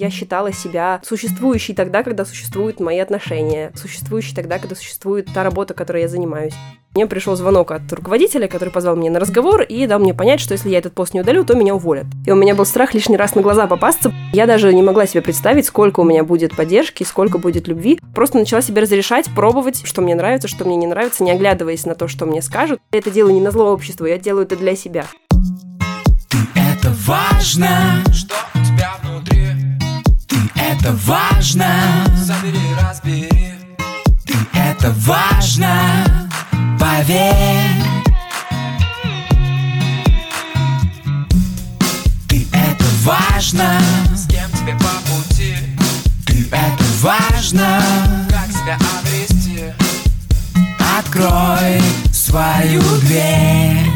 Я считала себя существующей тогда, когда существуют мои отношения, существующей тогда, когда существует та работа, которой я занимаюсь. Мне пришел звонок от руководителя, который позвал меня на разговор и дал мне понять, что если я этот пост не удалю, то меня уволят. И у меня был страх лишний раз на глаза попасться. Я даже не могла себе представить, сколько у меня будет поддержки, сколько будет любви. Просто начала себе разрешать, пробовать, что мне нравится, что мне не нравится, не оглядываясь на то, что мне скажут. Я это делаю не на зло обществу, я делаю это для себя. Ты это важно, что это важно, забери, разбери. Ты это важно, поверь. Ты это важно, с кем тебе по пути. Ты это важно, как себя обрести. Открой свою дверь.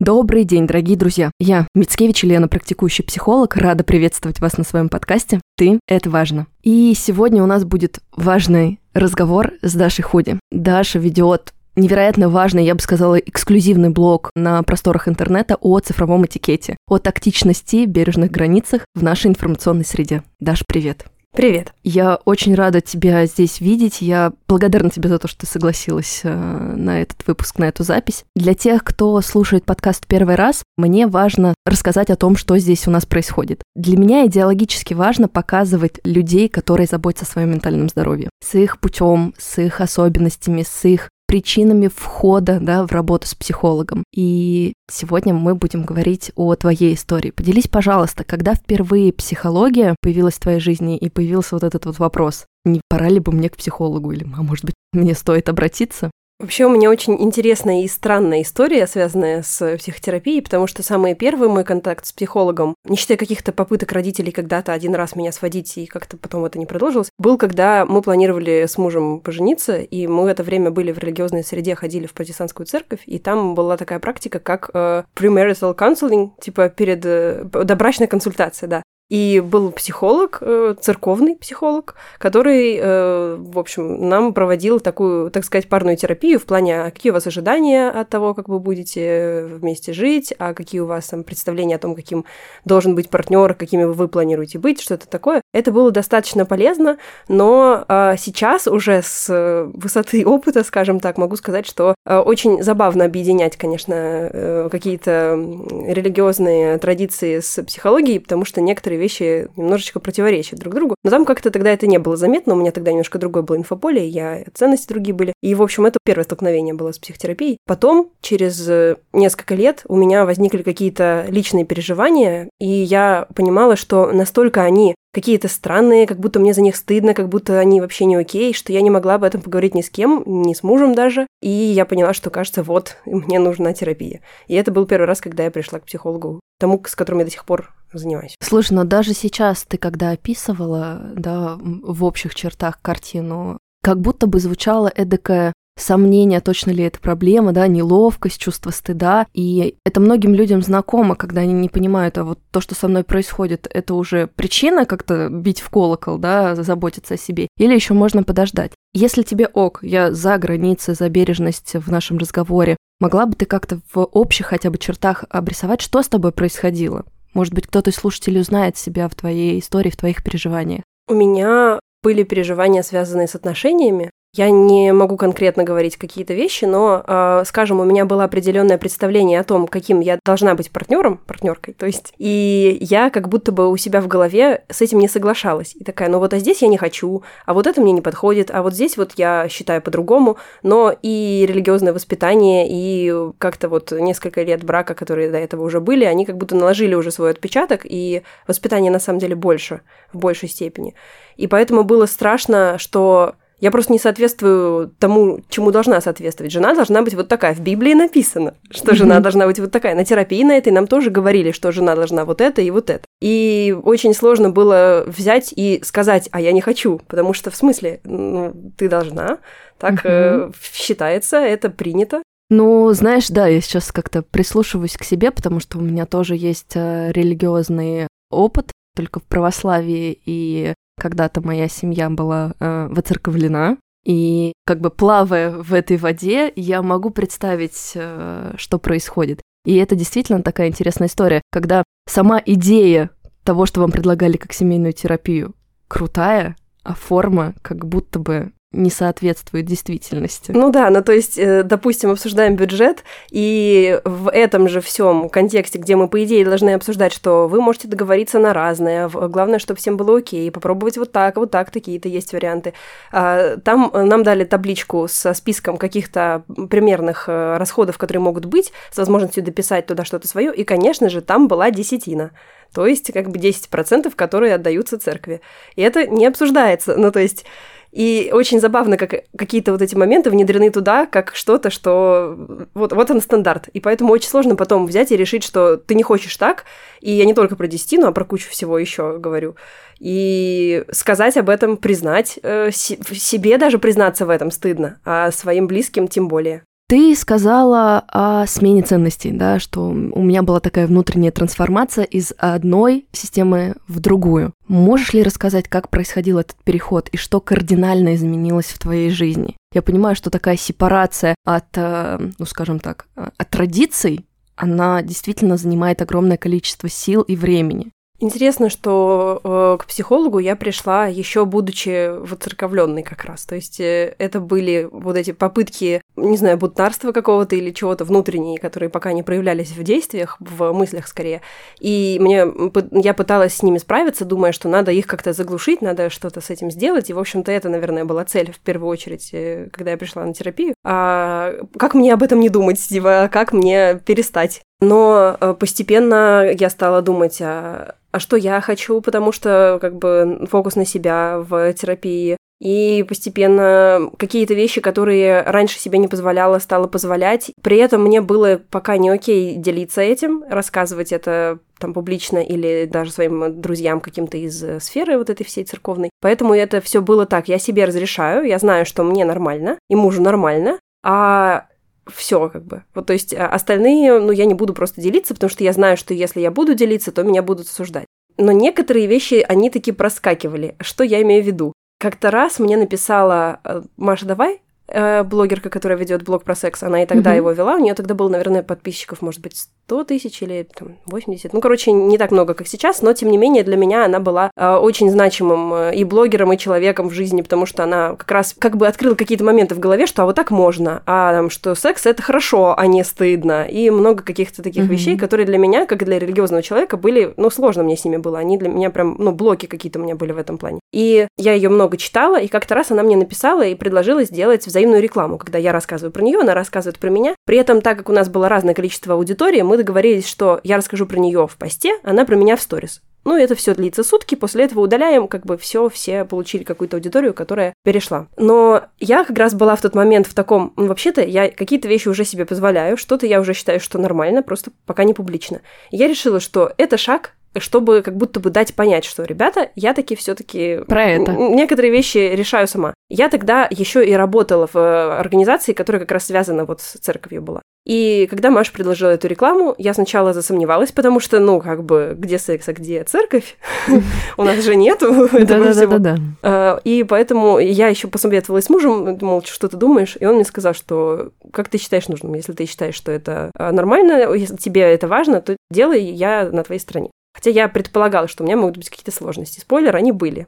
Добрый день, дорогие друзья! Я, Мицкевич Елена, практикующий психолог, рада приветствовать вас на своем подкасте «Ты – это важно». И сегодня у нас будет важный разговор с Дашей Худи. Даша ведет невероятно важный, я бы сказала, эксклюзивный блог на просторах интернета о цифровом этикете, о тактичности, бережных границах в нашей информационной среде. Даш, привет! Привет. Я очень рада тебя здесь видеть. Я благодарна тебе за то, что ты согласилась э, на этот выпуск, на эту запись. Для тех, кто слушает подкаст первый раз, мне важно рассказать о том, что здесь у нас происходит. Для меня идеологически важно показывать людей, которые заботятся о своем ментальном здоровье. С их путем, с их особенностями, с их причинами входа да, в работу с психологом. И сегодня мы будем говорить о твоей истории. Поделись, пожалуйста, когда впервые психология появилась в твоей жизни и появился вот этот вот вопрос, не пора ли бы мне к психологу или, а может быть, мне стоит обратиться? Вообще у меня очень интересная и странная история, связанная с психотерапией, потому что самый первый мой контакт с психологом, не считая каких-то попыток родителей когда-то один раз меня сводить, и как-то потом это не продолжилось, был, когда мы планировали с мужем пожениться, и мы в это время были в религиозной среде, ходили в протестантскую церковь, и там была такая практика, как э, premarital counseling, типа перед э, добрачная консультация, да. И был психолог, э, церковный психолог, который, э, в общем, нам проводил такую, так сказать, парную терапию в плане, а какие у вас ожидания от того, как вы будете вместе жить, а какие у вас там представления о том, каким должен быть партнер, какими вы планируете быть, что-то такое. Это было достаточно полезно, но а, сейчас уже с высоты опыта, скажем так, могу сказать, что а, очень забавно объединять, конечно, э, какие-то религиозные традиции с психологией, потому что некоторые вещи немножечко противоречат друг другу. Но там как-то тогда это не было заметно, у меня тогда немножко другое было инфополе, я ценности другие были. И, в общем, это первое столкновение было с психотерапией. Потом, через э, несколько лет, у меня возникли какие-то личные переживания, и я понимала, что настолько они какие-то странные, как будто мне за них стыдно, как будто они вообще не окей, что я не могла об этом поговорить ни с кем, ни с мужем даже. И я поняла, что, кажется, вот, мне нужна терапия. И это был первый раз, когда я пришла к психологу, тому, с которым я до сих пор занимаюсь. Слушай, но даже сейчас ты, когда описывала, да, в общих чертах картину, как будто бы звучало эдакое сомнение, точно ли это проблема, да, неловкость, чувство стыда. И это многим людям знакомо, когда они не понимают, а вот то, что со мной происходит, это уже причина как-то бить в колокол, да, заботиться о себе. Или еще можно подождать. Если тебе ок, я за границы, за бережность в нашем разговоре, могла бы ты как-то в общих хотя бы чертах обрисовать, что с тобой происходило? Может быть, кто-то из слушателей узнает себя в твоей истории, в твоих переживаниях. У меня были переживания, связанные с отношениями, я не могу конкретно говорить какие-то вещи, но, э, скажем, у меня было определенное представление о том, каким я должна быть партнером, партнеркой, то есть, и я как будто бы у себя в голове с этим не соглашалась. И такая, ну вот а здесь я не хочу, а вот это мне не подходит, а вот здесь вот я считаю по-другому, но и религиозное воспитание, и как-то вот несколько лет брака, которые до этого уже были, они как будто наложили уже свой отпечаток, и воспитание на самом деле больше, в большей степени. И поэтому было страшно, что я просто не соответствую тому, чему должна соответствовать. Жена должна быть вот такая. В Библии написано, что жена должна быть вот такая. На терапии на этой нам тоже говорили, что жена должна вот это и вот это. И очень сложно было взять и сказать, а я не хочу, потому что в смысле, ну, ты должна, так э, считается, это принято. Ну, знаешь, да, я сейчас как-то прислушиваюсь к себе, потому что у меня тоже есть э, религиозный опыт, только в православии и когда-то моя семья была э, воцерковлена, и как бы плавая в этой воде, я могу представить, э, что происходит. И это действительно такая интересная история, когда сама идея того, что вам предлагали как семейную терапию, крутая, а форма как будто бы не соответствует действительности. Ну да, ну то есть, э, допустим, обсуждаем бюджет, и в этом же всем контексте, где мы, по идее, должны обсуждать, что вы можете договориться на разное, главное, чтобы всем было окей, попробовать вот так, вот так, такие-то есть варианты. А, там нам дали табличку со списком каких-то примерных э, расходов, которые могут быть, с возможностью дописать туда что-то свое, и, конечно же, там была десятина то есть как бы 10%, которые отдаются церкви. И это не обсуждается. Ну, то есть и очень забавно, как какие-то вот эти моменты внедрены туда, как что-то, что вот, вот он стандарт. И поэтому очень сложно потом взять и решить, что ты не хочешь так. И я не только про десятину, а про кучу всего еще говорю. И сказать об этом, признать, э, себе даже признаться в этом стыдно, а своим близким тем более. Ты сказала о смене ценностей, да, что у меня была такая внутренняя трансформация из одной системы в другую. Можешь ли рассказать, как происходил этот переход и что кардинально изменилось в твоей жизни? Я понимаю, что такая сепарация от, э, ну скажем так, э, от традиций, она действительно занимает огромное количество сил и времени. Интересно, что э, к психологу я пришла еще будучи воцерковленной как раз. То есть э, это были вот эти попытки, не знаю, бунтарства какого-то или чего-то внутренние, которые пока не проявлялись в действиях, в мыслях скорее. И мне, я пыталась с ними справиться, думая, что надо их как-то заглушить, надо что-то с этим сделать. И, в общем-то, это, наверное, была цель в первую очередь, э, когда я пришла на терапию. А как мне об этом не думать, типа, как мне перестать? Но э, постепенно я стала думать, а, а что я хочу, потому что как бы фокус на себя в терапии. И постепенно какие-то вещи, которые раньше себе не позволяла, стала позволять. При этом мне было пока не окей делиться этим, рассказывать это там публично или даже своим друзьям каким-то из э, сферы вот этой всей церковной. Поэтому это все было так. Я себе разрешаю, я знаю, что мне нормально, и мужу нормально, а все как бы. Вот, то есть а, остальные, ну, я не буду просто делиться, потому что я знаю, что если я буду делиться, то меня будут осуждать. Но некоторые вещи, они таки проскакивали. Что я имею в виду? Как-то раз мне написала э, Маша, давай, э, блогерка, которая ведет блог про секс, она и тогда mm-hmm. его вела, у нее тогда было, наверное, подписчиков, может быть, 100 тысяч или там, 80. Ну, короче, не так много, как сейчас, но, тем не менее, для меня она была э, очень значимым э, и блогером, и человеком в жизни, потому что она как раз как бы открыла какие-то моменты в голове, что а вот так можно, а там, что секс — это хорошо, а не стыдно, и много каких-то таких mm-hmm. вещей, которые для меня, как и для религиозного человека, были, ну, сложно мне с ними было, они для меня прям, ну, блоки какие-то у меня были в этом плане. И я ее много читала, и как-то раз она мне написала и предложила сделать взаимную рекламу, когда я рассказываю про нее, она рассказывает про меня. При этом, так как у нас было разное количество аудитории, мы договорились, что я расскажу про нее в посте, она про меня в сторис. Ну, это все длится сутки, после этого удаляем, как бы все, все получили какую-то аудиторию, которая перешла. Но я как раз была в тот момент в таком, ну, вообще-то я какие-то вещи уже себе позволяю, что-то я уже считаю, что нормально, просто пока не публично. Я решила, что это шаг чтобы как будто бы дать понять, что, ребята, я таки все-таки про это некоторые вещи решаю сама. Я тогда еще и работала в организации, которая как раз связана вот с церковью была. И когда Маша предложила эту рекламу, я сначала засомневалась, потому что, ну, как бы, где секс, а где церковь? У нас же нету этого всего. А, и поэтому я еще посоветовалась с мужем, думал, что ты думаешь? И он мне сказал, что как ты считаешь нужным? Если ты считаешь, что это а, нормально, если тебе это важно, то делай, я на твоей стороне. Хотя я предполагала, что у меня могут быть какие-то сложности. Спойлер, они были.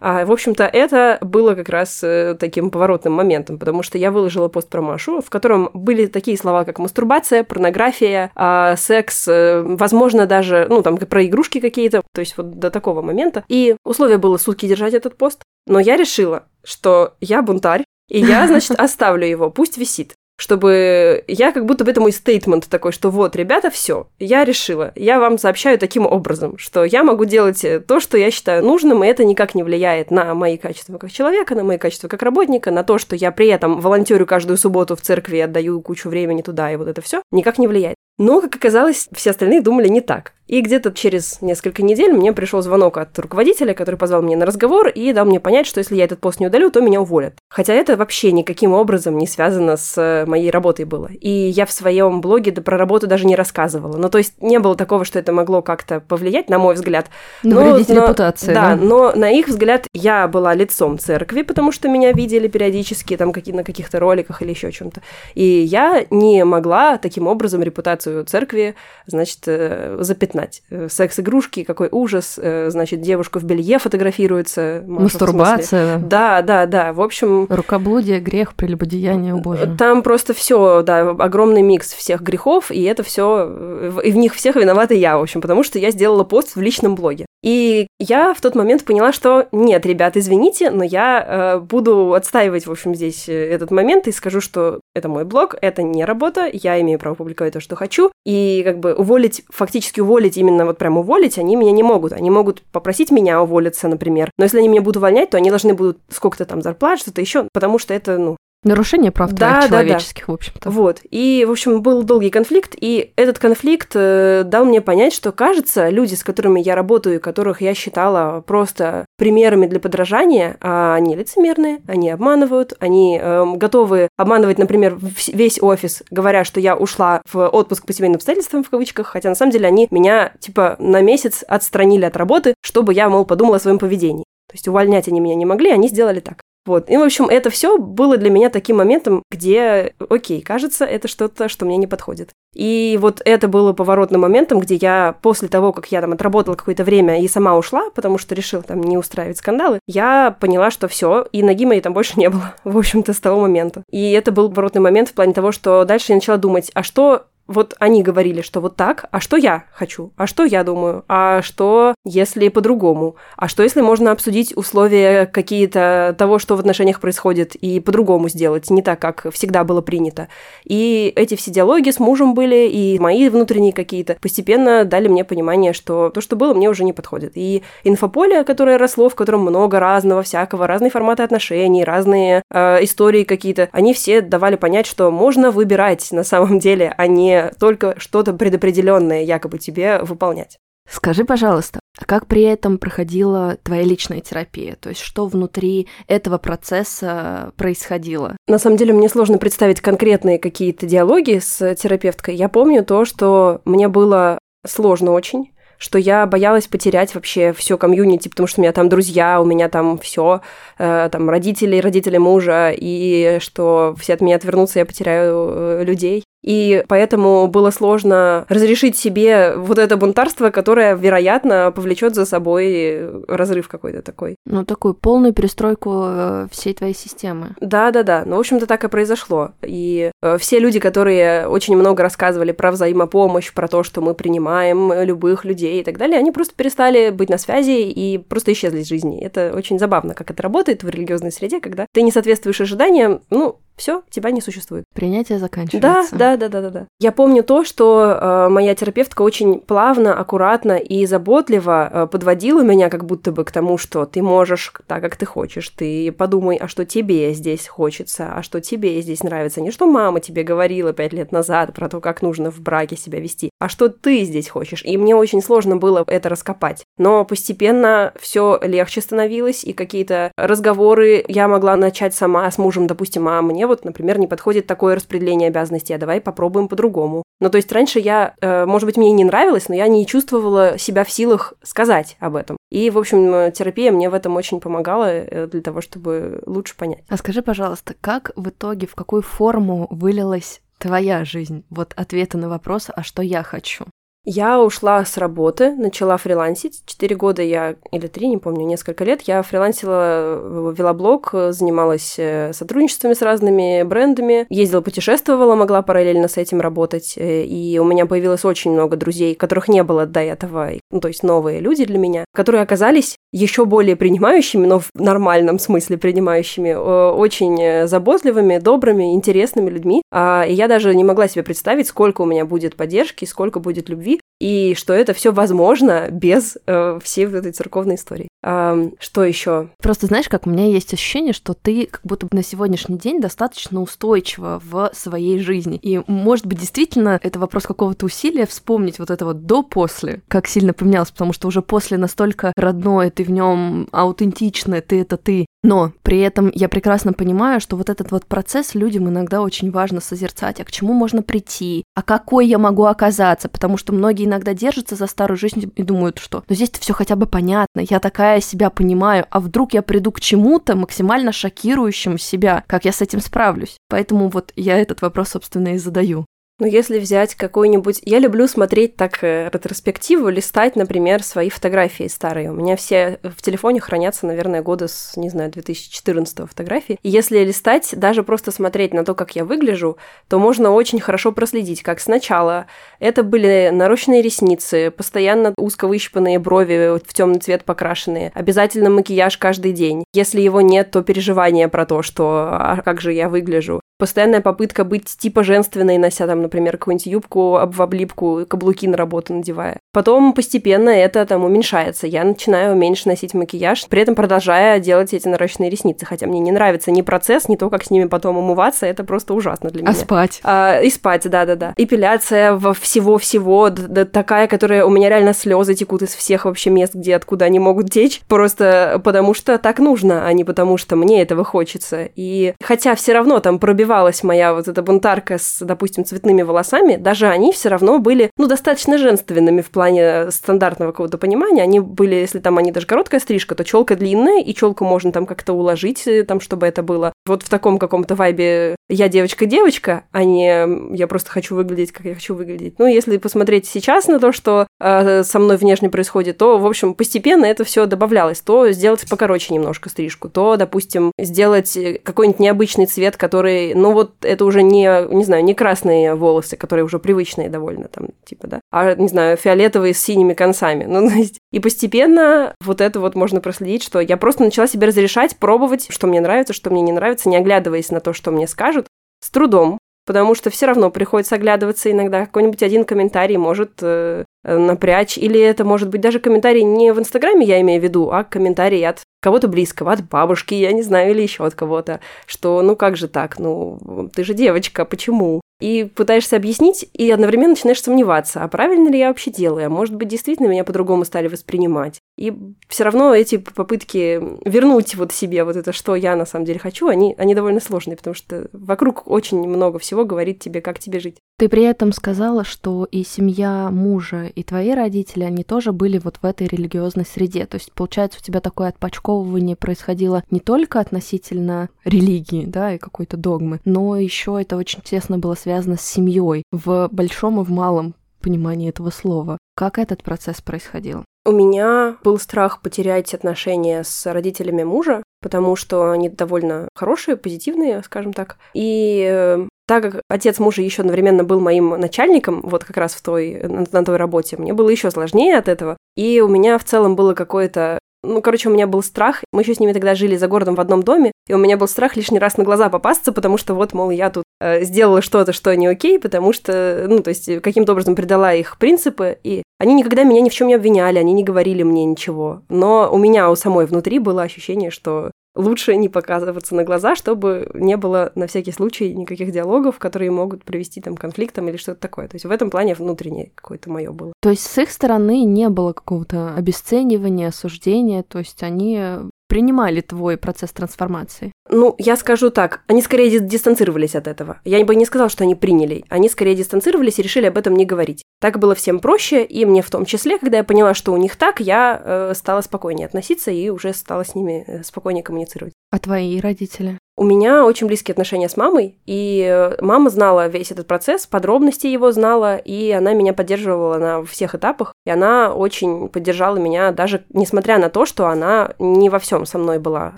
А, в общем-то, это было как раз э, таким поворотным моментом, потому что я выложила пост про Машу, в котором были такие слова, как мастурбация, порнография, а, секс, э, возможно, даже, ну, там, про игрушки какие-то, то есть вот до такого момента. И условие было сутки держать этот пост, но я решила, что я бунтарь, и я, значит, оставлю его, пусть висит чтобы я как будто бы это мой стейтмент такой, что вот, ребята, все, я решила, я вам сообщаю таким образом, что я могу делать то, что я считаю нужным, и это никак не влияет на мои качества как человека, на мои качества как работника, на то, что я при этом волонтерю каждую субботу в церкви, отдаю кучу времени туда, и вот это все никак не влияет. Но, как оказалось, все остальные думали не так. И где-то через несколько недель мне пришел звонок от руководителя, который позвал меня на разговор и дал мне понять, что если я этот пост не удалю, то меня уволят. Хотя это вообще никаким образом не связано с э, моей работой было. И я в своем блоге про работу даже не рассказывала. Ну, то есть не было такого, что это могло как-то повлиять, на мой взгляд. Навредить но, репутации, да, да? но на их взгляд я была лицом церкви, потому что меня видели периодически там какие на каких-то роликах или еще чем-то. И я не могла таким образом репутацию репутацию церкви, значит, э, запятнать. Э, секс-игрушки, какой ужас, э, значит, девушка в белье фотографируется. Мастурбация. Да, да, да. В общем... Рукоблудие, грех, прелюбодеяние, о боже. Там просто все, да, огромный микс всех грехов, и это все, и в них всех виновата я, в общем, потому что я сделала пост в личном блоге. И я в тот момент поняла, что нет, ребят, извините, но я э, буду отстаивать, в общем, здесь этот момент и скажу, что это мой блог, это не работа, я имею право публиковать то, что хочу, и как бы уволить, фактически уволить, именно вот прям уволить, они меня не могут. Они могут попросить меня уволиться, например, но если они меня будут увольнять, то они должны будут сколько-то там зарплат, что-то еще, потому что это, ну, Нарушение прав да, да, человеческих, да. в общем-то. Вот. И, в общем, был долгий конфликт, и этот конфликт э, дал мне понять, что, кажется, люди, с которыми я работаю, которых я считала просто примерами для подражания, а они лицемерные, они обманывают, они э, готовы обманывать, например, весь офис, говоря, что я ушла в отпуск по семейным обстоятельствам, в кавычках, хотя на самом деле они меня, типа, на месяц отстранили от работы, чтобы я, мол, подумала о своем поведении. То есть увольнять они меня не могли, они сделали так. Вот. И, в общем, это все было для меня таким моментом, где, окей, кажется, это что-то, что мне не подходит. И вот это было поворотным моментом, где я после того, как я там отработала какое-то время и сама ушла, потому что решила там не устраивать скандалы, я поняла, что все, и ноги моей там больше не было, в общем-то, с того момента. И это был поворотный момент в плане того, что дальше я начала думать, а что вот они говорили, что вот так, а что я хочу, а что я думаю, а что если по-другому, а что если можно обсудить условия какие-то того, что в отношениях происходит, и по-другому сделать, не так, как всегда было принято. И эти все диалоги с мужем были, и мои внутренние какие-то, постепенно дали мне понимание, что то, что было, мне уже не подходит. И инфополе, которое росло, в котором много разного всякого, разные форматы отношений, разные э, истории какие-то, они все давали понять, что можно выбирать на самом деле, а не только что-то предопределенное якобы тебе выполнять. Скажи, пожалуйста, а как при этом проходила твоя личная терапия? То есть что внутри этого процесса происходило? На самом деле мне сложно представить конкретные какие-то диалоги с терапевткой. Я помню то, что мне было сложно очень что я боялась потерять вообще все комьюнити, потому что у меня там друзья, у меня там все, э, там родители, родители мужа, и что все от меня отвернутся, я потеряю э, людей и поэтому было сложно разрешить себе вот это бунтарство, которое, вероятно, повлечет за собой разрыв какой-то такой. Ну, такую полную перестройку э, всей твоей системы. Да-да-да, ну, в общем-то, так и произошло. И э, все люди, которые очень много рассказывали про взаимопомощь, про то, что мы принимаем любых людей и так далее, они просто перестали быть на связи и просто исчезли из жизни. Это очень забавно, как это работает в религиозной среде, когда ты не соответствуешь ожиданиям, ну, все, тебя не существует. Принятие заканчивается. Да, да, да, да, да. Я помню то, что э, моя терапевтка очень плавно, аккуратно и заботливо э, подводила меня как будто бы к тому, что ты можешь так, как ты хочешь. Ты подумай, а что тебе здесь хочется, а что тебе здесь нравится. Не что мама тебе говорила пять лет назад про то, как нужно в браке себя вести, а что ты здесь хочешь. И мне очень сложно было это раскопать. Но постепенно все легче становилось, и какие-то разговоры я могла начать сама с мужем, допустим, а мне вот, например, не подходит такое распределение обязанностей, а давай попробуем по-другому. Ну, то есть раньше я, э, может быть, мне не нравилось, но я не чувствовала себя в силах сказать об этом. И, в общем, терапия мне в этом очень помогала э, для того, чтобы лучше понять. А скажи, пожалуйста, как в итоге, в какую форму вылилась твоя жизнь? Вот ответы на вопрос, а что я хочу? Я ушла с работы, начала фрилансить. Четыре года я, или три, не помню, несколько лет, я фрилансила, вела блог, занималась э, сотрудничествами с разными брендами, ездила, путешествовала, могла параллельно с этим работать. Э, и у меня появилось очень много друзей, которых не было до этого, ну, то есть новые люди для меня, которые оказались еще более принимающими, но в нормальном смысле принимающими, очень заботливыми, добрыми, интересными людьми. А, и я даже не могла себе представить, сколько у меня будет поддержки, сколько будет любви, и что это все возможно без э, всей вот этой церковной истории. А, что еще? Просто знаешь, как у меня есть ощущение, что ты как будто бы на сегодняшний день достаточно устойчива в своей жизни. И, может быть, действительно, это вопрос какого-то усилия вспомнить вот это вот до-после, как сильно поменялось, потому что уже после настолько родное, ты в нем аутентичное, ты это ты, но при этом я прекрасно понимаю, что вот этот вот процесс людям иногда очень важно созерцать, а к чему можно прийти, а какой я могу оказаться, потому что многие иногда держатся за старую жизнь и думают, что ну здесь-то все хотя бы понятно, я такая себя понимаю, а вдруг я приду к чему-то максимально шокирующему себя, как я с этим справлюсь. Поэтому вот я этот вопрос, собственно, и задаю. Ну, если взять какой-нибудь... Я люблю смотреть так э, ретроспективу, листать, например, свои фотографии старые. У меня все в телефоне хранятся, наверное, года с, не знаю, 2014 фотографии. И если листать, даже просто смотреть на то, как я выгляжу, то можно очень хорошо проследить, как сначала это были нарощенные ресницы, постоянно узко выщипанные брови в темный цвет покрашенные, обязательно макияж каждый день. Если его нет, то переживание про то, что а как же я выгляжу постоянная попытка быть типа женственной, нося там, например, какую-нибудь юбку об в облипку, каблуки на работу надевая. Потом постепенно это там уменьшается. Я начинаю меньше носить макияж, при этом продолжая делать эти наращенные ресницы. Хотя мне не нравится ни процесс, ни то, как с ними потом умываться. Это просто ужасно для а меня. А спать? А, и спать, да-да-да. Эпиляция во всего-всего, да, такая, которая у меня реально слезы текут из всех вообще мест, где откуда они могут течь. Просто потому что так нужно, а не потому что мне этого хочется. И хотя все равно там пробивалась моя вот эта бунтарка с, допустим, цветными волосами, даже они все равно были, ну, достаточно женственными в плане плане стандартного какого-то понимания, они были, если там они даже короткая стрижка, то челка длинная, и челку можно там как-то уложить, э, там, чтобы это было вот в таком каком-то вайбе я девочка-девочка, а не я просто хочу выглядеть, как я хочу выглядеть. Ну, если посмотреть сейчас на то, что э, со мной внешне происходит, то, в общем, постепенно это все добавлялось. То сделать покороче немножко стрижку, то, допустим, сделать э, какой-нибудь необычный цвет, который, ну, вот это уже не, не знаю, не красные волосы, которые уже привычные довольно, там, типа, да, а, не знаю, фиолетовые с синими концами. Ну, то есть, и постепенно вот это вот можно проследить, что я просто начала себе разрешать, пробовать, что мне нравится, что мне не нравится, не оглядываясь на то, что мне скажут, с трудом, потому что все равно приходится оглядываться иногда. Какой-нибудь один комментарий может э, напрячь, или это может быть даже комментарий не в Инстаграме, я имею в виду, а комментарий от кого-то близкого, от бабушки, я не знаю, или еще от кого-то, что ну как же так, ну ты же девочка, почему? И пытаешься объяснить, и одновременно начинаешь сомневаться, а правильно ли я вообще делаю, а может быть действительно меня по-другому стали воспринимать. И все равно эти попытки вернуть вот себе вот это, что я на самом деле хочу, они, они довольно сложные, потому что вокруг очень много всего говорит тебе, как тебе жить. Ты при этом сказала, что и семья мужа, и твои родители, они тоже были вот в этой религиозной среде. То есть, получается, у тебя такое отпочковывание происходило не только относительно религии, да, и какой-то догмы, но еще это очень тесно было связано с семьей в большом и в малом понимании этого слова. Как этот процесс происходил? У меня был страх потерять отношения с родителями мужа, потому что они довольно хорошие, позитивные, скажем так. И э, так как отец мужа еще одновременно был моим начальником, вот как раз в той, на, на той работе, мне было еще сложнее от этого. И у меня в целом было какое-то ну, короче, у меня был страх. Мы еще с ними тогда жили за городом в одном доме, и у меня был страх лишний раз на глаза попасться, потому что вот, мол, я тут э, сделала что-то, что не окей, потому что, ну, то есть каким-то образом предала их принципы, и они никогда меня ни в чем не обвиняли, они не говорили мне ничего. Но у меня у самой внутри было ощущение, что лучше не показываться на глаза, чтобы не было на всякий случай никаких диалогов, которые могут привести там к конфликтам или что-то такое. То есть в этом плане внутреннее какое-то мое было. То есть с их стороны не было какого-то обесценивания, осуждения, то есть они принимали твой процесс трансформации? Ну, я скажу так, они скорее дистанцировались от этого. Я бы не сказала, что они приняли. Они скорее дистанцировались и решили об этом не говорить. Так было всем проще, и мне в том числе, когда я поняла, что у них так, я э, стала спокойнее относиться и уже стала с ними э, спокойнее коммуницировать. А твои родители? У меня очень близкие отношения с мамой, и э, мама знала весь этот процесс, подробности его знала, и она меня поддерживала на всех этапах, и она очень поддержала меня, даже несмотря на то, что она не во всем со мной была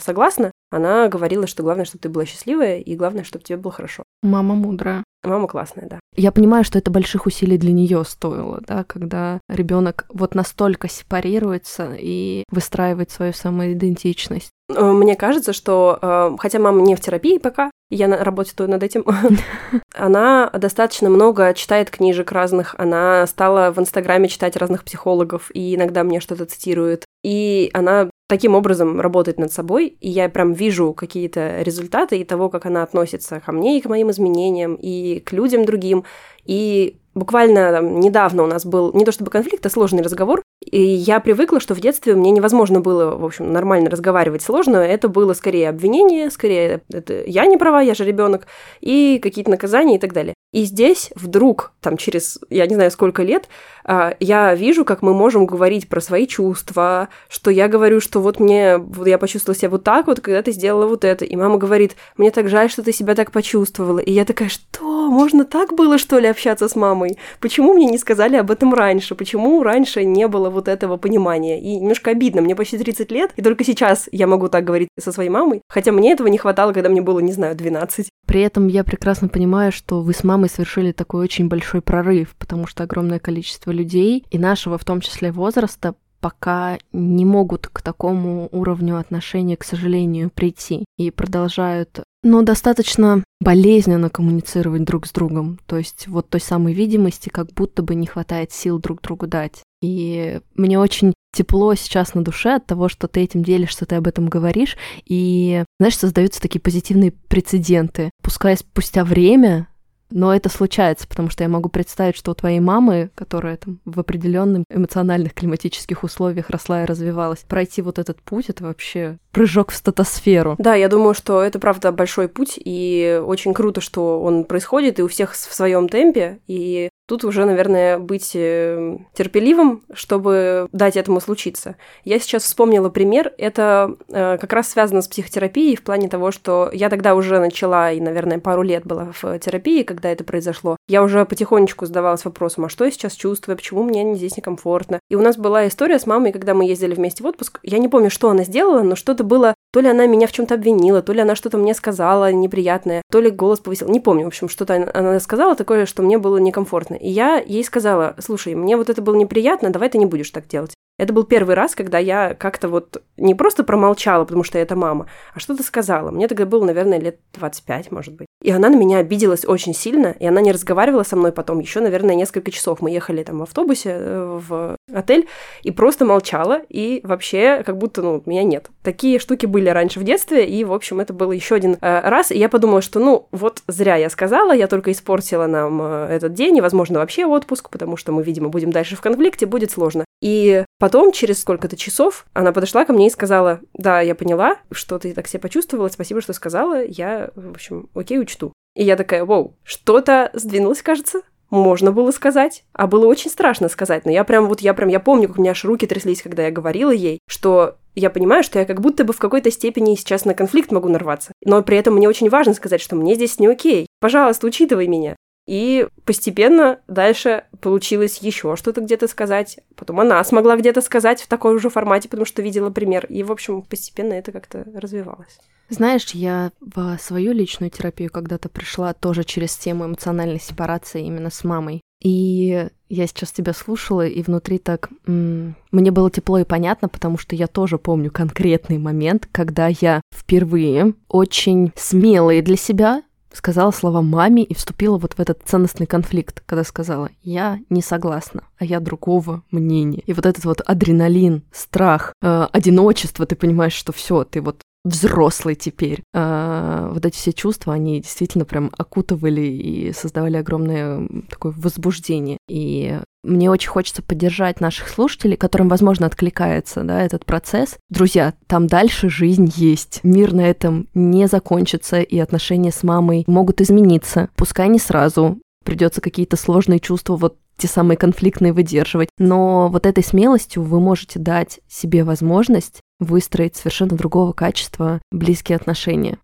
согласна, она говорила, что главное, чтобы ты была счастливая, и главное, чтобы тебе было хорошо. Мама мудрая. Мама классная, да. Я понимаю, что это больших усилий для нее стоило, да, когда ребенок вот настолько сепарируется и выстраивает свою самоидентичность. Э, мне кажется, что, э, хотя мама не в терапии пока, я работаю над этим, она достаточно много читает книжек разных, она стала в Инстаграме читать разных психологов, и иногда мне что-то цитирует. И она таким образом работает над собой, и я прям вижу какие-то результаты и того, как она относится ко мне и к моим изменениям, и к людям другим. И буквально там, недавно у нас был не то чтобы конфликт, а сложный разговор, и я привыкла, что в детстве мне невозможно было, в общем, нормально разговаривать сложно. Это было скорее обвинение, скорее это я не права, я же ребенок, и какие-то наказания и так далее. И здесь вдруг, там через, я не знаю, сколько лет, а, я вижу, как мы можем говорить про свои чувства, что я говорю, что вот мне, вот я почувствовала себя вот так вот, когда ты сделала вот это. И мама говорит, мне так жаль, что ты себя так почувствовала. И я такая, что? Можно так было, что ли, общаться с мамой? Почему мне не сказали об этом раньше? Почему раньше не было вот этого понимания? И немножко обидно, мне почти 30 лет, и только сейчас я могу так говорить со своей мамой, хотя мне этого не хватало, когда мне было, не знаю, 12. При этом я прекрасно понимаю, что вы с мамой совершили такой очень большой прорыв, потому что огромное количество людей, и нашего в том числе возраста, пока не могут к такому уровню отношений, к сожалению, прийти и продолжают но достаточно болезненно коммуницировать друг с другом. То есть вот той самой видимости как будто бы не хватает сил друг другу дать. И мне очень тепло сейчас на душе от того, что ты этим делишься, ты об этом говоришь. И, знаешь, создаются такие позитивные прецеденты. Пускай спустя время но это случается, потому что я могу представить, что у твоей мамы, которая там в определенных эмоциональных климатических условиях росла и развивалась, пройти вот этот путь, это вообще прыжок в статосферу. Да, я думаю, что это правда большой путь, и очень круто, что он происходит, и у всех в своем темпе, и Тут уже, наверное, быть э, терпеливым, чтобы дать этому случиться. Я сейчас вспомнила пример. Это э, как раз связано с психотерапией в плане того, что я тогда уже начала, и, наверное, пару лет была в терапии, когда это произошло. Я уже потихонечку задавалась вопросом, а что я сейчас чувствую, почему мне здесь некомфортно. И у нас была история с мамой, когда мы ездили вместе в отпуск. Я не помню, что она сделала, но что-то было то ли она меня в чем-то обвинила, то ли она что-то мне сказала неприятное, то ли голос повысил. Не помню, в общем, что-то она сказала такое, что мне было некомфортно. И я ей сказала, слушай, мне вот это было неприятно, давай ты не будешь так делать. Это был первый раз, когда я как-то вот не просто промолчала, потому что это мама, а что-то сказала. Мне тогда было, наверное, лет 25, может быть. И она на меня обиделась очень сильно, и она не разговаривала со мной потом еще, наверное, несколько часов. Мы ехали там в автобусе э, в отель и просто молчала, и вообще как будто, ну, меня нет. Такие штуки были раньше в детстве, и, в общем, это был еще один э, раз, и я подумала, что, ну, вот зря я сказала, я только испортила нам э, этот день, и, возможно, вообще отпуск, потому что мы, видимо, будем дальше в конфликте, будет сложно. И потом, через сколько-то часов, она подошла ко мне и сказала, да, я поняла, что ты так себя почувствовала, спасибо, что сказала, я, в общем, окей, учту. И я такая, вау, что-то сдвинулось, кажется, можно было сказать, а было очень страшно сказать, но я прям вот, я прям, я помню, как у меня аж руки тряслись, когда я говорила ей, что я понимаю, что я как будто бы в какой-то степени сейчас на конфликт могу нарваться. Но при этом мне очень важно сказать, что мне здесь не окей. Пожалуйста, учитывай меня. И постепенно дальше получилось еще что-то где-то сказать. Потом она смогла где-то сказать в таком же формате, потому что видела пример. И, в общем, постепенно это как-то развивалось. Знаешь, я в свою личную терапию когда-то пришла тоже через тему эмоциональной сепарации именно с мамой. И я сейчас тебя слушала, и внутри так... М- мне было тепло и понятно, потому что я тоже помню конкретный момент, когда я впервые очень смелые для себя сказала слова маме и вступила вот в этот ценностный конфликт, когда сказала «я не согласна, а я другого мнения». И вот этот вот адреналин, страх, э, одиночество, ты понимаешь, что все, ты вот взрослый теперь. А, вот эти все чувства, они действительно прям окутывали и создавали огромное такое возбуждение. И мне очень хочется поддержать наших слушателей, которым, возможно, откликается да, этот процесс. Друзья, там дальше жизнь есть. Мир на этом не закончится, и отношения с мамой могут измениться. Пускай не сразу, придется какие-то сложные чувства вот те самые конфликтные выдерживать. Но вот этой смелостью вы можете дать себе возможность выстроить совершенно другого качества близкие отношения.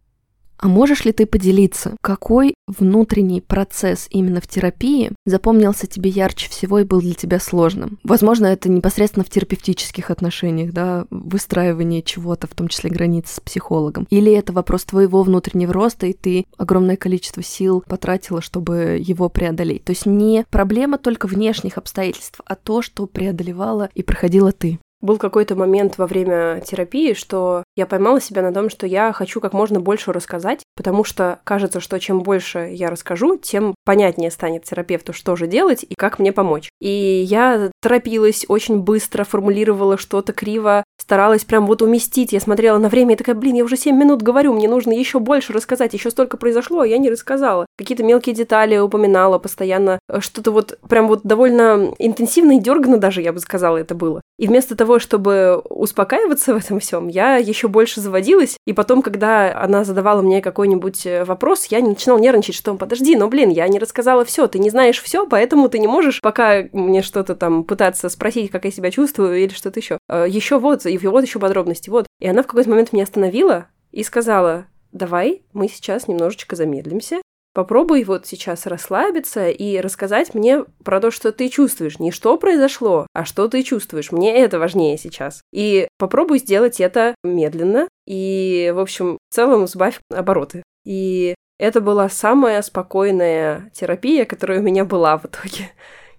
А можешь ли ты поделиться, какой внутренний процесс именно в терапии запомнился тебе ярче всего и был для тебя сложным? Возможно, это непосредственно в терапевтических отношениях, да, выстраивание чего-то, в том числе границ с психологом. Или это вопрос твоего внутреннего роста, и ты огромное количество сил потратила, чтобы его преодолеть. То есть не проблема только внешних обстоятельств, а то, что преодолевала и проходила ты. Был какой-то момент во время терапии, что я поймала себя на том, что я хочу как можно больше рассказать, потому что кажется, что чем больше я расскажу, тем понятнее станет терапевту, что же делать и как мне помочь. И я торопилась, очень быстро формулировала что-то криво, старалась прям вот уместить. Я смотрела на время и такая, блин, я уже 7 минут говорю, мне нужно еще больше рассказать, еще столько произошло, а я не рассказала. Какие-то мелкие детали упоминала постоянно, что-то вот прям вот довольно интенсивно и дергано даже, я бы сказала, это было. И вместо того, чтобы успокаиваться в этом всем, я еще больше заводилась. И потом, когда она задавала мне какой-нибудь э, вопрос, я начинала нервничать, что подожди, но блин, я не рассказала все, ты не знаешь все, поэтому ты не можешь пока мне что-то там пытаться спросить, как я себя чувствую или что-то еще. Э, еще вот, и вот еще подробности, вот. И она в какой-то момент меня остановила и сказала, давай мы сейчас немножечко замедлимся Попробуй вот сейчас расслабиться и рассказать мне про то, что ты чувствуешь. Не что произошло, а что ты чувствуешь. Мне это важнее сейчас. И попробуй сделать это медленно. И, в общем, в целом сбавь обороты. И это была самая спокойная терапия, которая у меня была в итоге.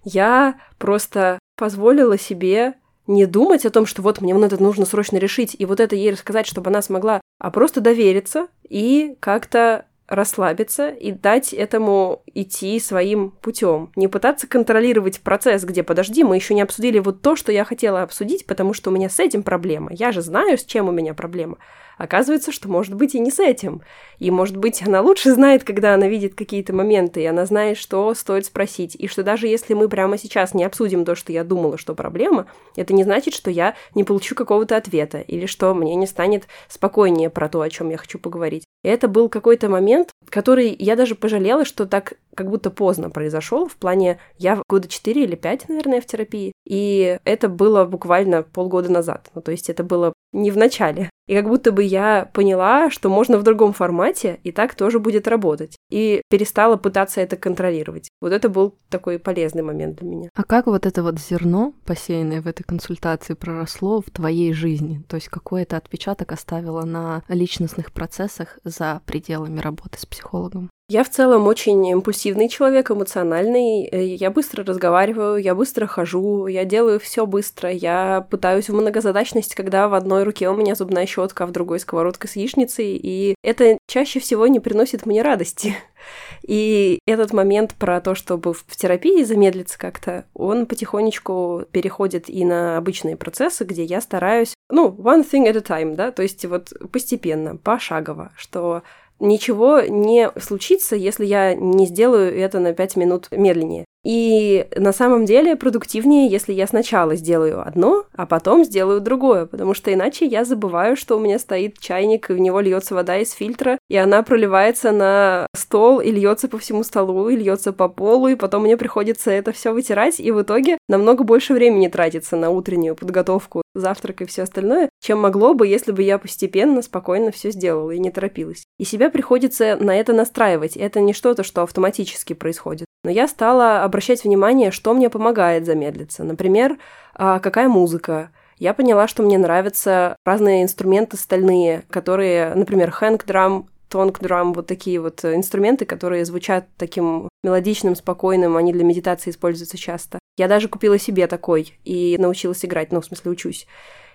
Я просто позволила себе не думать о том, что вот мне вот это нужно срочно решить, и вот это ей рассказать, чтобы она смогла, а просто довериться и как-то расслабиться и дать этому идти своим путем. Не пытаться контролировать процесс, где подожди, мы еще не обсудили вот то, что я хотела обсудить, потому что у меня с этим проблема. Я же знаю, с чем у меня проблема. Оказывается, что может быть и не с этим. И может быть она лучше знает, когда она видит какие-то моменты, и она знает, что стоит спросить. И что даже если мы прямо сейчас не обсудим то, что я думала, что проблема, это не значит, что я не получу какого-то ответа, или что мне не станет спокойнее про то, о чем я хочу поговорить. Это был какой-то момент, который я даже пожалела, что так как будто поздно произошел. В плане, я года 4 или 5, наверное, в терапии. И это было буквально полгода назад. Ну, то есть это было не в начале. И как будто бы я поняла, что можно в другом формате, и так тоже будет работать. И перестала пытаться это контролировать. Вот это был такой полезный момент для меня. А как вот это вот зерно, посеянное в этой консультации, проросло в твоей жизни? То есть какой это отпечаток оставило на личностных процессах за пределами работы с психологом? Я в целом очень импульсивный человек, эмоциональный. Э, я быстро разговариваю, я быстро хожу, я делаю все быстро. Я пытаюсь в многозадачность, когда в одной руке у меня зубная щетка, а в другой сковородка с яичницей, и это чаще всего не приносит мне радости. И этот момент про то, чтобы в терапии замедлиться как-то, он потихонечку переходит и на обычные процессы, где я стараюсь, ну, one thing at a time, да, то есть вот постепенно, пошагово, что ничего не случится, если я не сделаю это на 5 минут медленнее. И на самом деле продуктивнее, если я сначала сделаю одно, а потом сделаю другое, потому что иначе я забываю, что у меня стоит чайник, и в него льется вода из фильтра, и она проливается на стол, и льется по всему столу, и льется по полу, и потом мне приходится это все вытирать, и в итоге намного больше времени тратится на утреннюю подготовку, завтрак и все остальное, чем могло бы, если бы я постепенно, спокойно все сделала и не торопилась. И себя приходится на это настраивать. Это не что-то, что автоматически происходит. Но я стала обращать внимание, что мне помогает замедлиться. Например, а, какая музыка, я поняла, что мне нравятся разные инструменты стальные, которые, например, хэнк-драм, тонг-драм, вот такие вот инструменты, которые звучат таким мелодичным, спокойным, они для медитации используются часто. Я даже купила себе такой и научилась играть, ну, в смысле, учусь.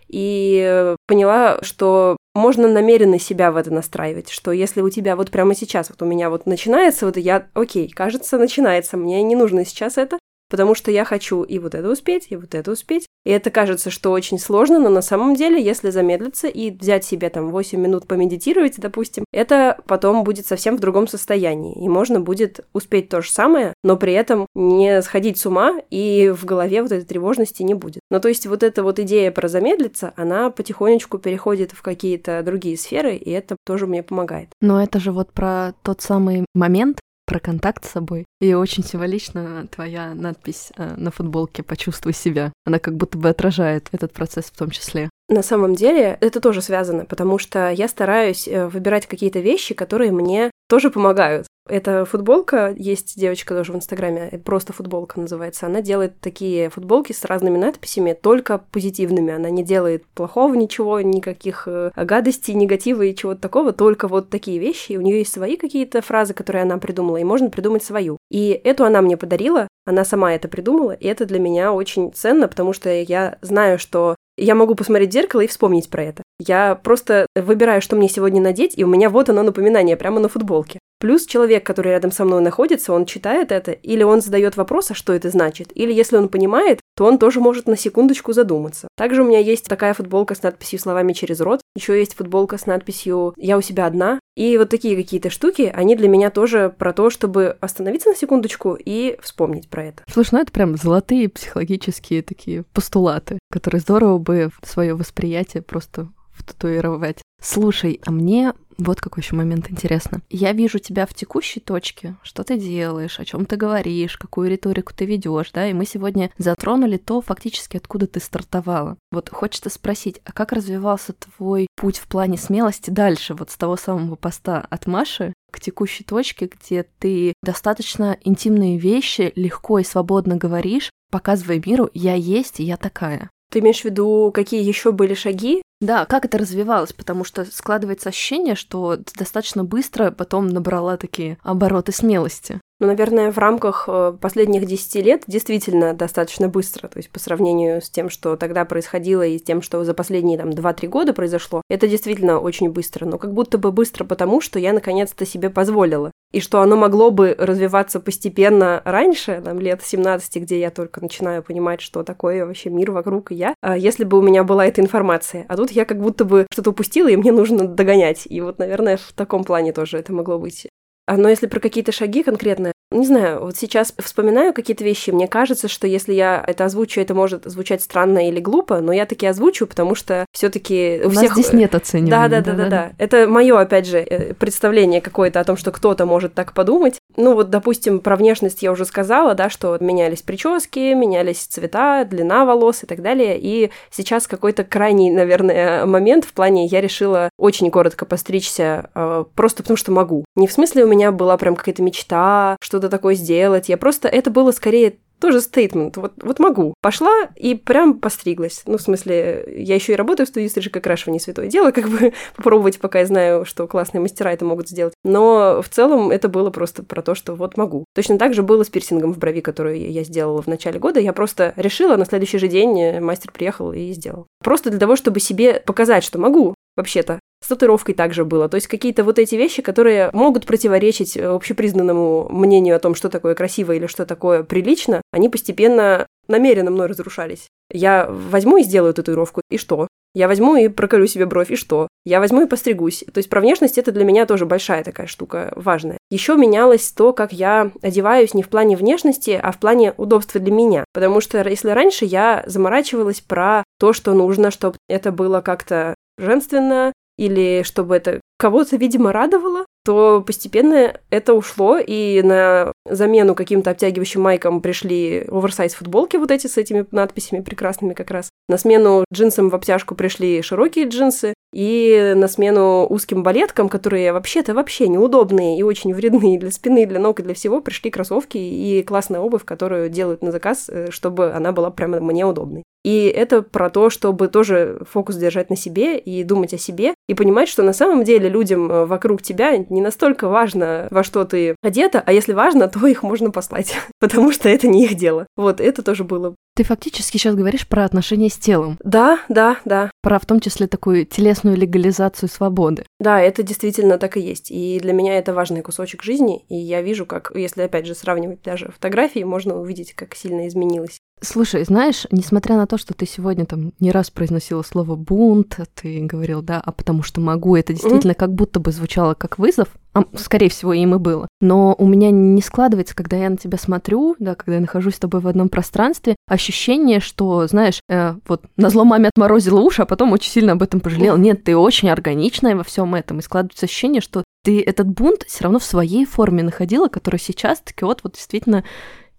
И поняла, что можно намеренно себя в это настраивать, что если у тебя вот прямо сейчас, вот у меня вот начинается, вот я, окей, кажется, начинается, мне не нужно сейчас это, потому что я хочу и вот это успеть, и вот это успеть. И это кажется, что очень сложно, но на самом деле, если замедлиться и взять себе там 8 минут помедитировать, допустим, это потом будет совсем в другом состоянии. И можно будет успеть то же самое, но при этом не сходить с ума, и в голове вот этой тревожности не будет. Ну, то есть вот эта вот идея про замедлиться, она потихонечку переходит в какие-то другие сферы, и это тоже мне помогает. Но это же вот про тот самый момент, про контакт с собой. И очень символично твоя надпись э, на футболке «Почувствуй себя». Она как будто бы отражает этот процесс в том числе. На самом деле это тоже связано, потому что я стараюсь э, выбирать какие-то вещи, которые мне тоже помогают. Эта футболка, есть девочка тоже в Инстаграме, просто футболка называется. Она делает такие футболки с разными надписями, только позитивными. Она не делает плохого ничего, никаких э, гадостей, негатива и чего-то такого, только вот такие вещи. И у нее есть свои какие-то фразы, которые она придумала, и можно придумать свою. И эту она мне подарила, она сама это придумала, и это для меня очень ценно, потому что я знаю, что я могу посмотреть в зеркало и вспомнить про это. Я просто выбираю, что мне сегодня надеть, и у меня вот оно напоминание прямо на футболке. Плюс человек, который рядом со мной находится, он читает это, или он задает вопрос, а что это значит, или если он понимает, то он тоже может на секундочку задуматься. Также у меня есть такая футболка с надписью словами через рот. Еще есть футболка с надписью «Я у себя одна». И вот такие какие-то штуки, они для меня тоже про то, чтобы остановиться на секундочку и вспомнить про это. Слушай, ну это прям золотые психологические такие постулаты, которые здорово бы свое восприятие просто втатуировать. Слушай, а мне вот какой еще момент интересно. Я вижу тебя в текущей точке, что ты делаешь, о чем ты говоришь, какую риторику ты ведешь, да, и мы сегодня затронули то, фактически, откуда ты стартовала. Вот хочется спросить, а как развивался твой путь в плане смелости дальше, вот с того самого поста от Маши к текущей точке, где ты достаточно интимные вещи легко и свободно говоришь, показывая миру «я есть, и я такая». Ты имеешь в виду, какие еще были шаги? Да, как это развивалось, потому что складывается ощущение, что достаточно быстро потом набрала такие обороты смелости. Ну, наверное, в рамках э, последних 10 лет действительно достаточно быстро. То есть по сравнению с тем, что тогда происходило, и тем, что за последние там 2-3 года произошло, это действительно очень быстро. Но как будто бы быстро потому, что я наконец-то себе позволила. И что оно могло бы развиваться постепенно раньше, там, лет 17, где я только начинаю понимать, что такое вообще мир вокруг и я, а если бы у меня была эта информация. А тут я как будто бы что-то упустила, и мне нужно догонять. И вот, наверное, в таком плане тоже это могло быть. А, но если про какие-то шаги конкретные, не знаю, вот сейчас вспоминаю какие-то вещи, мне кажется, что если я это озвучу, это может звучать странно или глупо, но я таки озвучу, потому что все-таки у, у всех... здесь нет оценивания. Да, да, да, да, да. Это мое, опять же, э, представление какое-то о том, что кто-то может так подумать. Ну вот, допустим, про внешность я уже сказала, да, что менялись прически, менялись цвета, длина волос и так далее. И сейчас какой-то крайний, наверное, момент в плане я решила очень коротко постричься, э, просто потому что могу. Не в смысле у меня была прям какая-то мечта, что-то такое сделать. Я просто... Это было скорее тоже стейтмент. Вот, вот могу. Пошла и прям постриглась. Ну, в смысле, я еще и работаю в студии стрижек и крашивания святое дело, как бы попробовать, пока я знаю, что классные мастера это могут сделать. Но в целом это было просто про то, что вот могу. Точно так же было с пирсингом в брови, который я сделала в начале года. Я просто решила, на следующий же день мастер приехал и сделал. Просто для того, чтобы себе показать, что могу вообще-то. С татуировкой также было. То есть какие-то вот эти вещи, которые могут противоречить э, общепризнанному мнению о том, что такое красиво или что такое прилично, они постепенно намеренно мной разрушались. Я возьму и сделаю татуировку, и что? Я возьму и проколю себе бровь, и что? Я возьму и постригусь. То есть про внешность это для меня тоже большая такая штука, важная. Еще менялось то, как я одеваюсь не в плане внешности, а в плане удобства для меня. Потому что если раньше я заморачивалась про то, что нужно, чтобы это было как-то женственно, или чтобы это кого-то, видимо, радовало, то постепенно это ушло, и на замену каким-то обтягивающим майкам пришли оверсайз футболки вот эти с этими надписями прекрасными как раз. На смену джинсам в обтяжку пришли широкие джинсы, и на смену узким балеткам, которые вообще-то вообще неудобные и очень вредные для спины, для ног и для всего, пришли кроссовки и классная обувь, которую делают на заказ, э, чтобы она была прямо мне удобной. И это про то, чтобы тоже фокус держать на себе и думать о себе, и понимать, что на самом деле людям э, вокруг тебя не настолько важно, во что ты одета, а если важно, то их можно послать, потому что это не их дело. Вот, это тоже было ты фактически сейчас говоришь про отношения с телом. Да, да, да. Про в том числе такую телесную легализацию свободы. Да, это действительно так и есть. И для меня это важный кусочек жизни. И я вижу, как, если опять же сравнивать даже фотографии, можно увидеть, как сильно изменилось. Слушай, знаешь, несмотря на то, что ты сегодня там не раз произносила слово бунт, ты говорил, да, а потому что могу, это действительно mm-hmm. как будто бы звучало как вызов, а, скорее всего, им и было. Но у меня не складывается, когда я на тебя смотрю, да, когда я нахожусь с тобой в одном пространстве, ощущение, что, знаешь, э, вот на зло маме отморозила уши, а потом очень сильно об этом пожалела. Нет, ты очень органичная во всем этом, и складывается ощущение, что ты этот бунт все равно в своей форме находила, который сейчас таки вот, вот действительно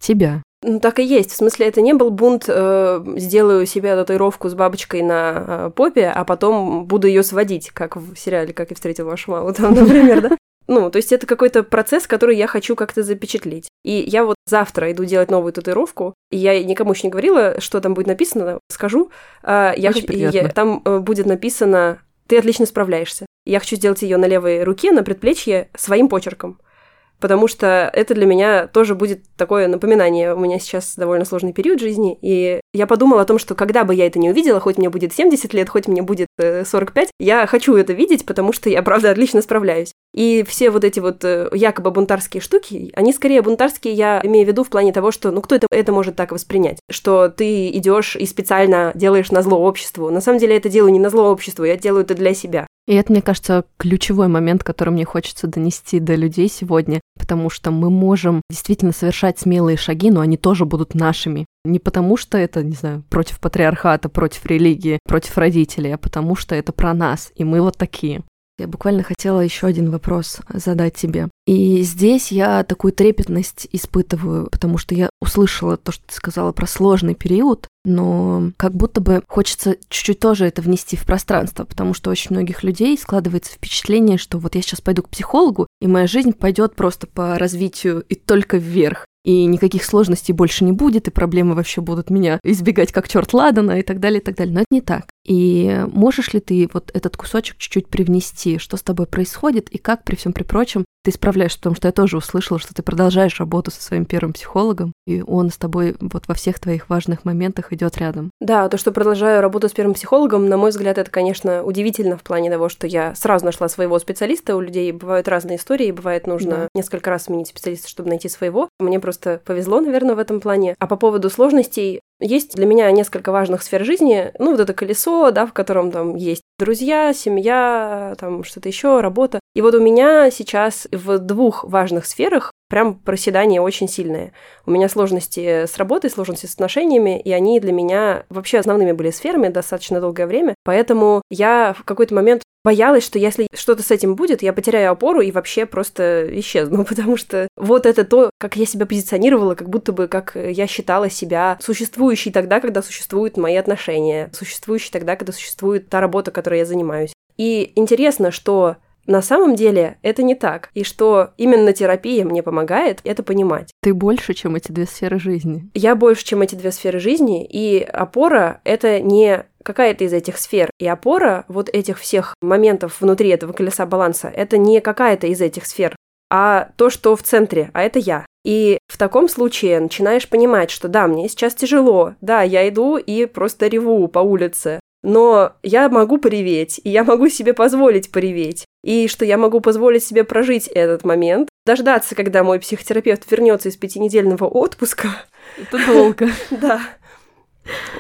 тебя. Ну, так и есть. В смысле, это не был бунт, э, сделаю себе татуировку с бабочкой на э, попе, а потом буду ее сводить, как в сериале «Как я встретил вашу маму», там, например, да? Ну, то есть это какой-то процесс, который я хочу как-то запечатлеть. И я вот завтра иду делать новую татуировку, и я никому еще не говорила, что там будет написано, скажу. Э, я, приятно. я, там э, будет написано «Ты отлично справляешься». Я хочу сделать ее на левой руке, на предплечье, своим почерком потому что это для меня тоже будет такое напоминание. У меня сейчас довольно сложный период жизни, и я подумала о том, что когда бы я это не увидела, хоть мне будет 70 лет, хоть мне будет 45, э, я хочу это видеть, потому что я, правда, отлично справляюсь. И все вот эти вот э, якобы бунтарские штуки, они скорее бунтарские, я имею в виду в плане того, что ну кто это, это может так воспринять? Что ты идешь и специально делаешь на зло обществу. На самом деле это делаю не на зло обществу, я делаю это для себя. И это, мне кажется, ключевой момент, который мне хочется донести до людей сегодня, потому что мы можем действительно совершать смелые шаги, но они тоже будут нашими. Не потому что это, не знаю, против патриархата, против религии, против родителей, а потому что это про нас, и мы вот такие. Я буквально хотела еще один вопрос задать тебе. И здесь я такую трепетность испытываю, потому что я услышала то, что ты сказала про сложный период, но как будто бы хочется чуть-чуть тоже это внести в пространство, потому что очень многих людей складывается впечатление, что вот я сейчас пойду к психологу, и моя жизнь пойдет просто по развитию и только вверх и никаких сложностей больше не будет, и проблемы вообще будут меня избегать как черт ладана и так далее, и так далее. Но это не так. И можешь ли ты вот этот кусочек чуть-чуть привнести, что с тобой происходит, и как при всем при прочем ты справляешься, потому что я тоже услышала, что ты продолжаешь работу со своим первым психологом, и он с тобой вот во всех твоих важных моментах идет рядом. Да, то, что продолжаю работу с первым психологом, на мой взгляд, это, конечно, удивительно в плане того, что я сразу нашла своего специалиста. У людей бывают разные истории, бывает нужно да. несколько раз сменить специалиста, чтобы найти своего. Мне просто повезло, наверное, в этом плане. А по поводу сложностей, есть для меня несколько важных сфер жизни. Ну, вот это колесо, да, в котором там есть друзья, семья, там что-то еще, работа. И вот у меня сейчас в двух важных сферах прям проседание очень сильное. У меня сложности с работой, сложности с отношениями, и они для меня вообще основными были сферами достаточно долгое время. Поэтому я в какой-то момент боялась, что если что-то с этим будет, я потеряю опору и вообще просто исчезну, потому что вот это то, как я себя позиционировала, как будто бы как я считала себя существующей тогда, когда существуют мои отношения, существующей тогда, когда существует та работа, которой я занимаюсь. И интересно, что на самом деле это не так, и что именно терапия мне помогает это понимать. Ты больше, чем эти две сферы жизни. Я больше, чем эти две сферы жизни, и опора — это не какая-то из этих сфер. И опора вот этих всех моментов внутри этого колеса баланса — это не какая-то из этих сфер, а то, что в центре, а это я. И в таком случае начинаешь понимать, что да, мне сейчас тяжело, да, я иду и просто реву по улице, но я могу пореветь, и я могу себе позволить пореветь, и что я могу позволить себе прожить этот момент, дождаться, когда мой психотерапевт вернется из пятинедельного отпуска. Это долго. Да.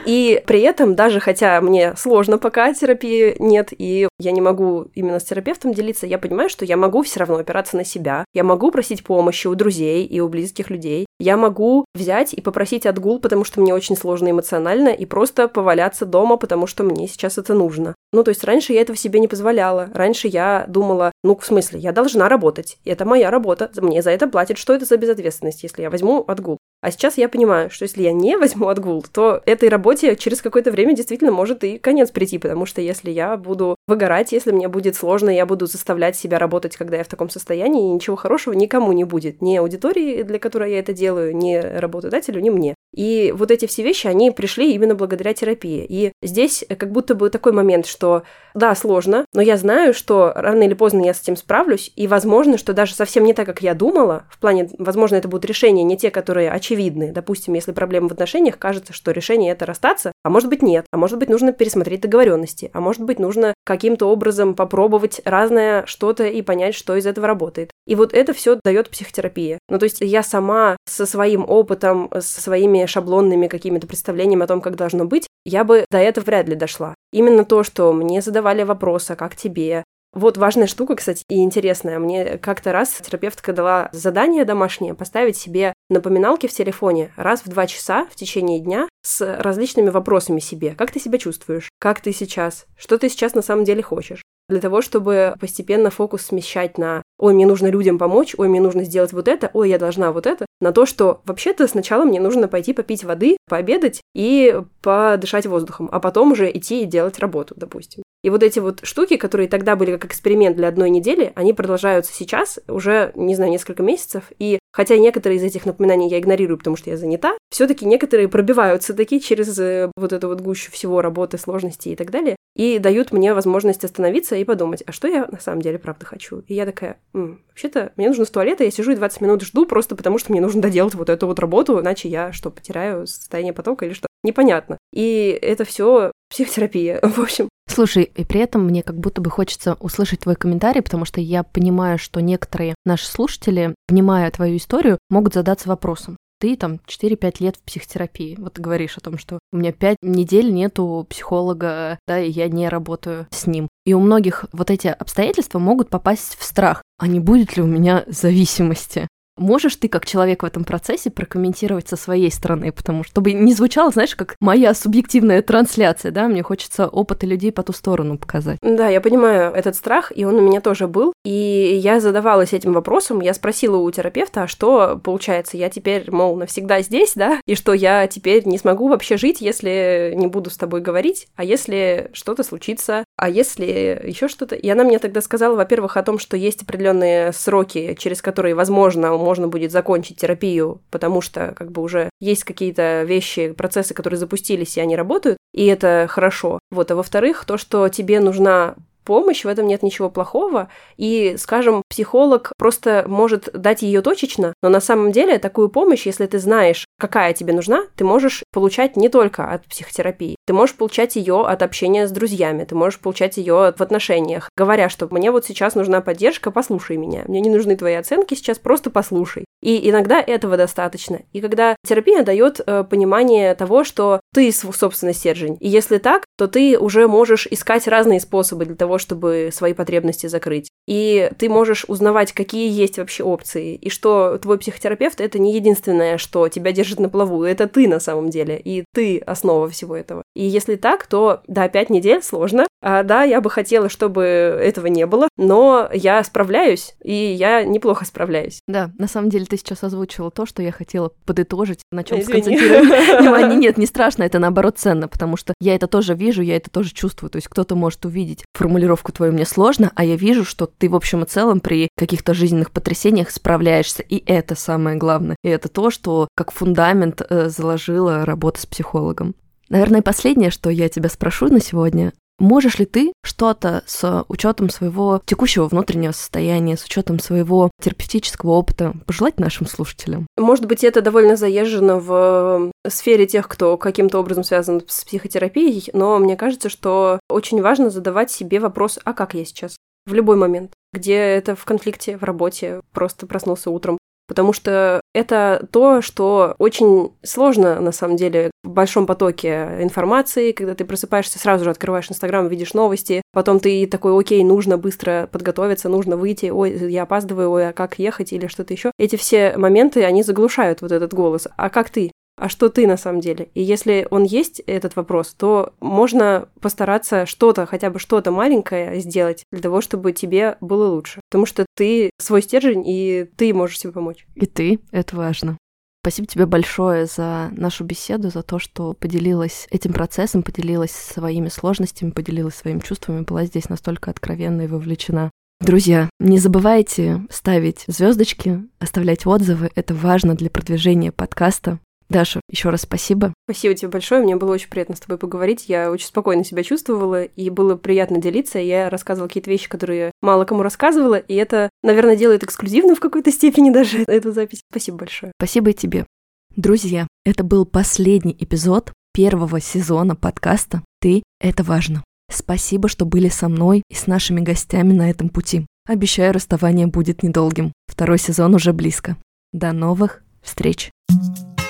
И при этом, даже хотя мне сложно пока терапии нет, и я не могу именно с терапевтом делиться, я понимаю, что я могу все равно опираться на себя. Я могу просить помощи у друзей и у близких людей. Я могу взять и попросить отгул, потому что мне очень сложно эмоционально, и просто поваляться дома, потому что мне сейчас это нужно. Ну, то есть раньше я этого себе не позволяла. Раньше я думала, ну, в смысле, я должна работать. Это моя работа. Мне за это платят. Что это за безответственность, если я возьму отгул? А сейчас я понимаю, что если я не возьму отгул, то этой работе через какое-то время действительно может и конец прийти, потому что если я буду выгорать, если мне будет сложно, я буду заставлять себя работать, когда я в таком состоянии, и ничего хорошего никому не будет. Ни аудитории, для которой я это делаю, ни работодателю, ни мне. И вот эти все вещи, они пришли именно благодаря терапии. И здесь как будто бы такой момент, что да, сложно, но я знаю, что рано или поздно я с этим справлюсь, и возможно, что даже совсем не так, как я думала, в плане, возможно, это будут решения не те, которые очевидны. Допустим, если проблема в отношениях, кажется, что решение это расстаться, а может быть нет, а может быть нужно пересмотреть договоренности, а может быть нужно каким-то образом попробовать разное что-то и понять, что из этого работает. И вот это все дает психотерапия. Ну, то есть я сама со своим опытом, со своими шаблонными какими-то представлениями о том, как должно быть, я бы до этого вряд ли дошла. Именно то, что мне задавали вопросы, как тебе, вот важная штука, кстати, и интересная. Мне как-то раз терапевтка дала задание домашнее поставить себе напоминалки в телефоне раз в два часа в течение дня с различными вопросами себе. Как ты себя чувствуешь? Как ты сейчас? Что ты сейчас на самом деле хочешь? Для того, чтобы постепенно фокус смещать на «Ой, мне нужно людям помочь», «Ой, мне нужно сделать вот это», «Ой, я должна вот это», на то, что вообще-то сначала мне нужно пойти попить воды, пообедать и подышать воздухом, а потом уже идти и делать работу, допустим. И вот эти вот штуки, которые тогда были как эксперимент для одной недели, они продолжаются сейчас уже, не знаю, несколько месяцев, и Хотя некоторые из этих напоминаний я игнорирую, потому что я занята, все-таки некоторые пробиваются такие через э, вот эту вот гущу всего работы, сложностей и так далее, и дают мне возможность остановиться и подумать, а что я на самом деле правда хочу? И я такая, М, вообще-то мне нужно в туалет, и я сижу и 20 минут жду просто потому, что мне нужно доделать вот эту вот работу, иначе я что, потеряю состояние потока или что? Непонятно. И это все психотерапия, в общем. Слушай, и при этом мне как будто бы хочется услышать твой комментарий, потому что я понимаю, что некоторые наши слушатели, понимая твою историю, могут задаться вопросом. Ты там 4-5 лет в психотерапии. Вот ты говоришь о том, что у меня 5 недель нету психолога, да, и я не работаю с ним. И у многих вот эти обстоятельства могут попасть в страх. А не будет ли у меня зависимости? Можешь ты, как человек в этом процессе, прокомментировать со своей стороны, потому что чтобы не звучало, знаешь, как моя субъективная трансляция, да, мне хочется опыты людей по ту сторону показать. Да, я понимаю этот страх, и он у меня тоже был, и я задавалась этим вопросом, я спросила у терапевта, а что получается, я теперь, мол, навсегда здесь, да, и что я теперь не смогу вообще жить, если не буду с тобой говорить, а если что-то случится, а если еще что-то. И она мне тогда сказала, во-первых, о том, что есть определенные сроки, через которые, возможно, можно будет закончить терапию, потому что как бы уже есть какие-то вещи, процессы, которые запустились, и они работают, и это хорошо. Вот, а во-вторых, то, что тебе нужна помощь, в этом нет ничего плохого. И, скажем, психолог просто может дать ее точечно, но на самом деле такую помощь, если ты знаешь, какая тебе нужна, ты можешь получать не только от психотерапии. Ты можешь получать ее от общения с друзьями, ты можешь получать ее в отношениях, говоря, что мне вот сейчас нужна поддержка, послушай меня. Мне не нужны твои оценки сейчас, просто послушай. И иногда этого достаточно. И когда терапия дает э, понимание того, что ты собственно стержень. И если так, то ты уже можешь искать разные способы для того, чтобы свои потребности закрыть. И ты можешь узнавать, какие есть вообще опции, и что твой психотерапевт это не единственное, что тебя держит на плаву, это ты на самом деле, и ты основа всего этого. И если так, то да, пять недель сложно. А, да, я бы хотела, чтобы этого не было, но я справляюсь, и я неплохо справляюсь. Да, на самом деле ты сейчас озвучила то, что я хотела подытожить, на чем сконцентрировать внимание. Нет, не страшно, это наоборот ценно, потому что я это тоже вижу, я это тоже чувствую. То есть кто-то может увидеть формулировку твою мне сложно, а я вижу, что ты в общем и целом при каких-то жизненных потрясениях справляешься, и это самое главное. И это то, что как фундамент э, заложила работа с психологом. Наверное, последнее, что я тебя спрошу на сегодня, Можешь ли ты что-то с учетом своего текущего внутреннего состояния, с учетом своего терапевтического опыта пожелать нашим слушателям? Может быть, это довольно заезжено в сфере тех, кто каким-то образом связан с психотерапией, но мне кажется, что очень важно задавать себе вопрос, а как я сейчас? В любой момент где это в конфликте, в работе, просто проснулся утром, потому что это то, что очень сложно, на самом деле, в большом потоке информации, когда ты просыпаешься, сразу же открываешь Инстаграм, видишь новости, потом ты такой, окей, нужно быстро подготовиться, нужно выйти, ой, я опаздываю, ой, а как ехать или что-то еще. Эти все моменты, они заглушают вот этот голос. А как ты? А что ты на самом деле? И если он есть, этот вопрос, то можно постараться что-то, хотя бы что-то маленькое сделать для того, чтобы тебе было лучше. Потому что ты свой стержень, и ты можешь себе помочь. И ты, это важно. Спасибо тебе большое за нашу беседу, за то, что поделилась этим процессом, поделилась своими сложностями, поделилась своими чувствами, была здесь настолько откровенна и вовлечена. Друзья, не забывайте ставить звездочки, оставлять отзывы. Это важно для продвижения подкаста. Даша, еще раз спасибо. Спасибо тебе большое. Мне было очень приятно с тобой поговорить. Я очень спокойно себя чувствовала, и было приятно делиться. Я рассказывала какие-то вещи, которые мало кому рассказывала, и это, наверное, делает эксклюзивным в какой-то степени даже эту запись. Спасибо большое. Спасибо и тебе. Друзья, это был последний эпизод первого сезона подкаста «Ты – это важно». Спасибо, что были со мной и с нашими гостями на этом пути. Обещаю, расставание будет недолгим. Второй сезон уже близко. До новых встреч! thank you